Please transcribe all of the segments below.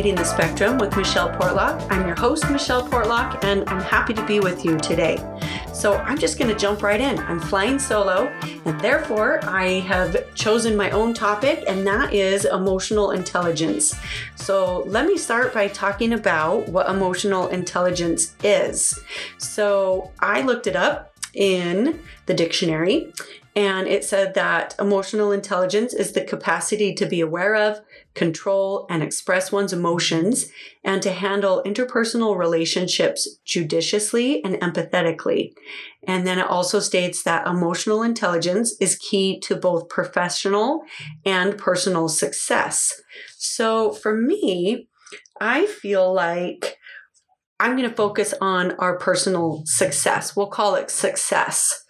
Navigating the Spectrum with Michelle Portlock. I'm your host, Michelle Portlock, and I'm happy to be with you today. So I'm just going to jump right in. I'm flying solo, and therefore I have chosen my own topic, and that is emotional intelligence. So let me start by talking about what emotional intelligence is. So I looked it up in the dictionary, and it said that emotional intelligence is the capacity to be aware of, control, and express one's emotions, and to handle interpersonal relationships judiciously and empathetically. And then it also states that emotional intelligence is key to both professional and personal success. So for me, I feel like I'm going to focus on our personal success. We'll call it success.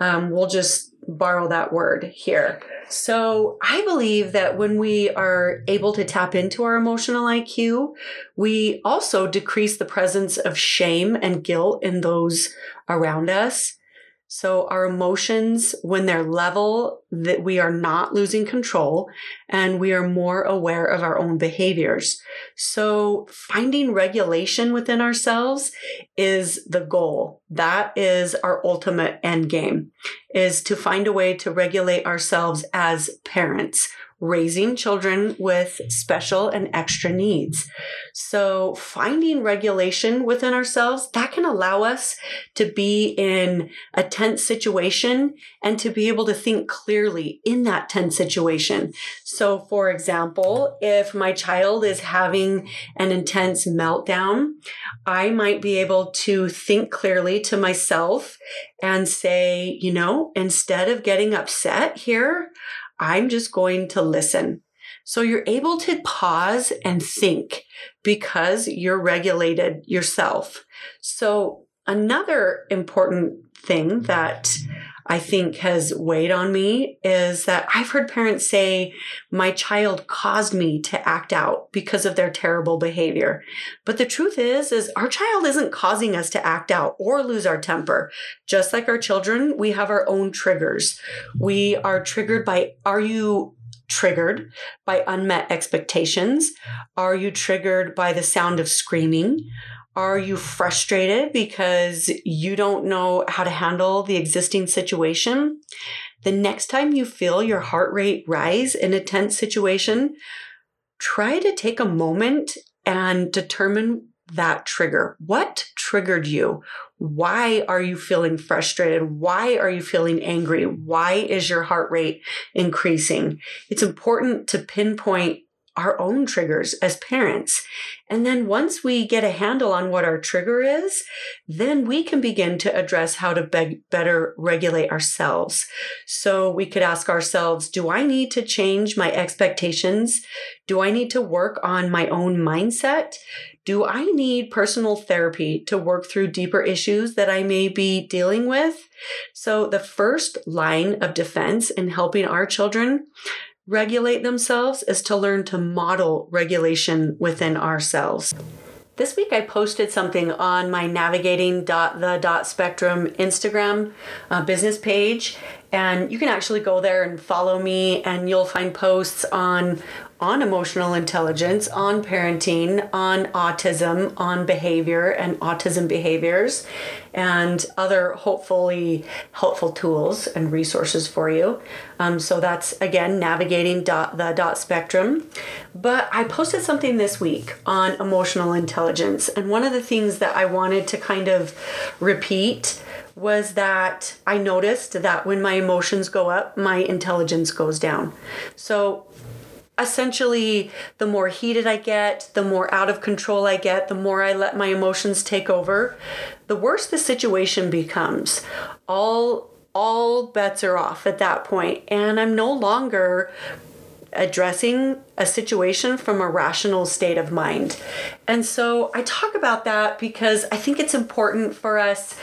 Um, we'll just borrow that word here. So I believe that when we are able to tap into our emotional IQ, we also decrease the presence of shame and guilt in those around us. So our emotions, when they're level, that we are not losing control and we are more aware of our own behaviors. So finding regulation within ourselves is the goal. That is our ultimate end game is to find a way to regulate ourselves as parents raising children with special and extra needs. So finding regulation within ourselves, that can allow us to be in a tense situation and to be able to think clearly in that tense situation. So for example, if my child is having an intense meltdown, I might be able to think clearly to myself and say, you know, instead of getting upset here, I'm just going to listen. So you're able to pause and think because you're regulated yourself. So another important thing that I think has weighed on me is that I've heard parents say, my child caused me to act out because of their terrible behavior. But the truth is, is our child isn't causing us to act out or lose our temper. Just like our children, we have our own triggers. We are triggered by, are you triggered by unmet expectations? Are you triggered by the sound of screaming? Are you frustrated because you don't know how to handle the existing situation? The next time you feel your heart rate rise in a tense situation, try to take a moment and determine that trigger. What triggered you? Why are you feeling frustrated? Why are you feeling angry? Why is your heart rate increasing? It's important to pinpoint our own triggers as parents. And then once we get a handle on what our trigger is, then we can begin to address how to be- better regulate ourselves. So we could ask ourselves, do I need to change my expectations? Do I need to work on my own mindset? Do I need personal therapy to work through deeper issues that I may be dealing with? So the first line of defense in helping our children regulate themselves is to learn to model regulation within ourselves. This week I posted something on my navigating the spectrum Instagram uh, business page and you can actually go there and follow me and you'll find posts on on emotional intelligence, on parenting, on autism, on behavior and autism behaviors, and other hopefully helpful tools and resources for you. Um, so that's again navigating dot, the dot spectrum. But I posted something this week on emotional intelligence, and one of the things that I wanted to kind of repeat was that I noticed that when my emotions go up, my intelligence goes down. So essentially the more heated I get, the more out of control I get, the more I let my emotions take over, the worse the situation becomes. All all bets are off at that point and I'm no longer addressing a situation from a rational state of mind. And so I talk about that because I think it's important for us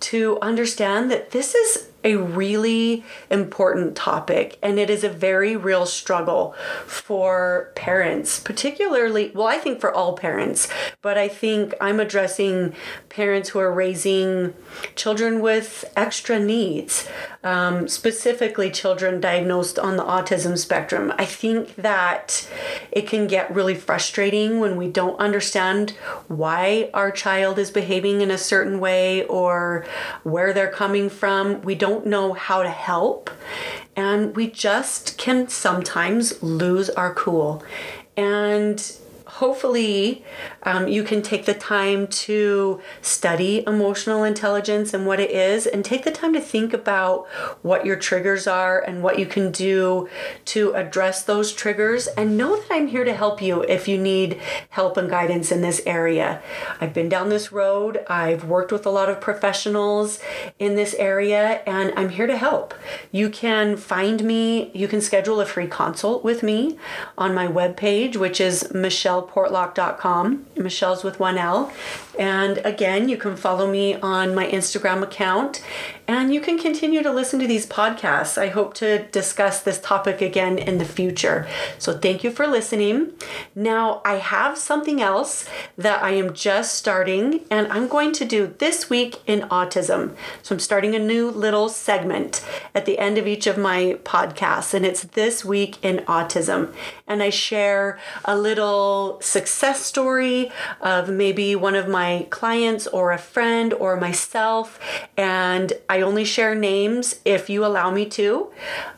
to understand that this is a really important topic, and it is a very real struggle for parents, particularly, well, I think for all parents, but I think I'm addressing parents who are raising children with extra needs, um, specifically children diagnosed on the autism spectrum. I think that it can get really frustrating when we don't understand why our child is behaving in a certain way or where they're coming from. We don't know how to help, and we just can sometimes lose our cool. And hopefully um, you can take the time to study emotional intelligence and what it is and take the time to think about what your triggers are and what you can do to address those triggers. And know that i'm here to help you if you need help and guidance in this area. I've been down this road. I've worked with a lot of professionals in this area and i'm here to help. You can find me you can schedule a free consult with me on my webpage which is michelleportlock.com. Michelle's with one L. And again, you can follow me on my Instagram account and you can continue to listen to these podcasts. I hope to discuss this topic again in the future. So thank you for listening. Now, I have something else that I am just starting and I'm going to do this week in autism. So I'm starting a new little segment at the end of each of my podcasts and it's this week in autism. And I share a little success story of maybe one of my clients or a friend or myself. And I only share names if you allow me to.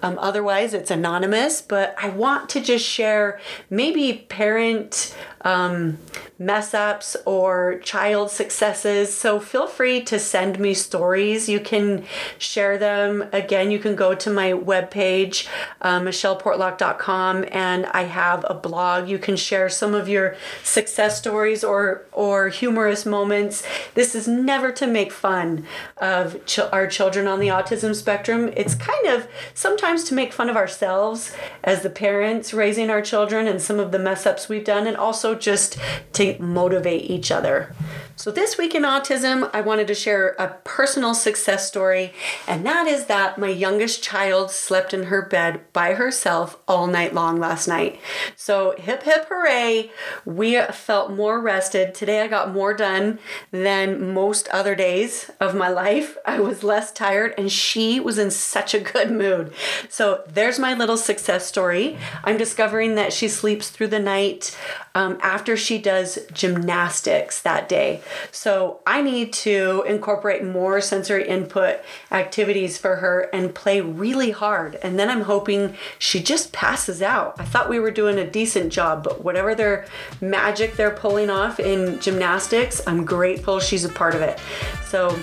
Um, otherwise, it's anonymous. But I want to just share maybe parent um, mess ups or child successes. So feel free to send me stories. You can share them. Again, you can go to my webpage, uh, michelleportlock.com, and I have a blog. You can share some of your success stories or, or humorous moments. This is never to make fun of ch- our children on the autism spectrum. It's kind of sometimes to make fun of ourselves as the parents raising our children and some of the mess ups we've done, and also just to motivate each other. So, this week in autism, I wanted to share a personal success story, and that is that my youngest child slept in her bed by herself all night long last night. So, hip hip hooray! We felt more rested. Today, I got more done than most other days of my life. I was less tired, and she was in such a good mood. So, there's my little success story. I'm discovering that she sleeps through the night um, after she does gymnastics that day. So I need to incorporate more sensory input activities for her and play really hard. And then I'm hoping she just passes out. I thought we were doing a decent job, but whatever their magic they're pulling off in gymnastics, I'm grateful she's a part of it. So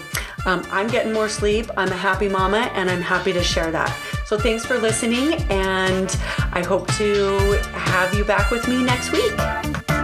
um, I'm getting more sleep. I'm a happy mama, and I'm happy to share that. So thanks for listening, and I hope to have you back with me next week.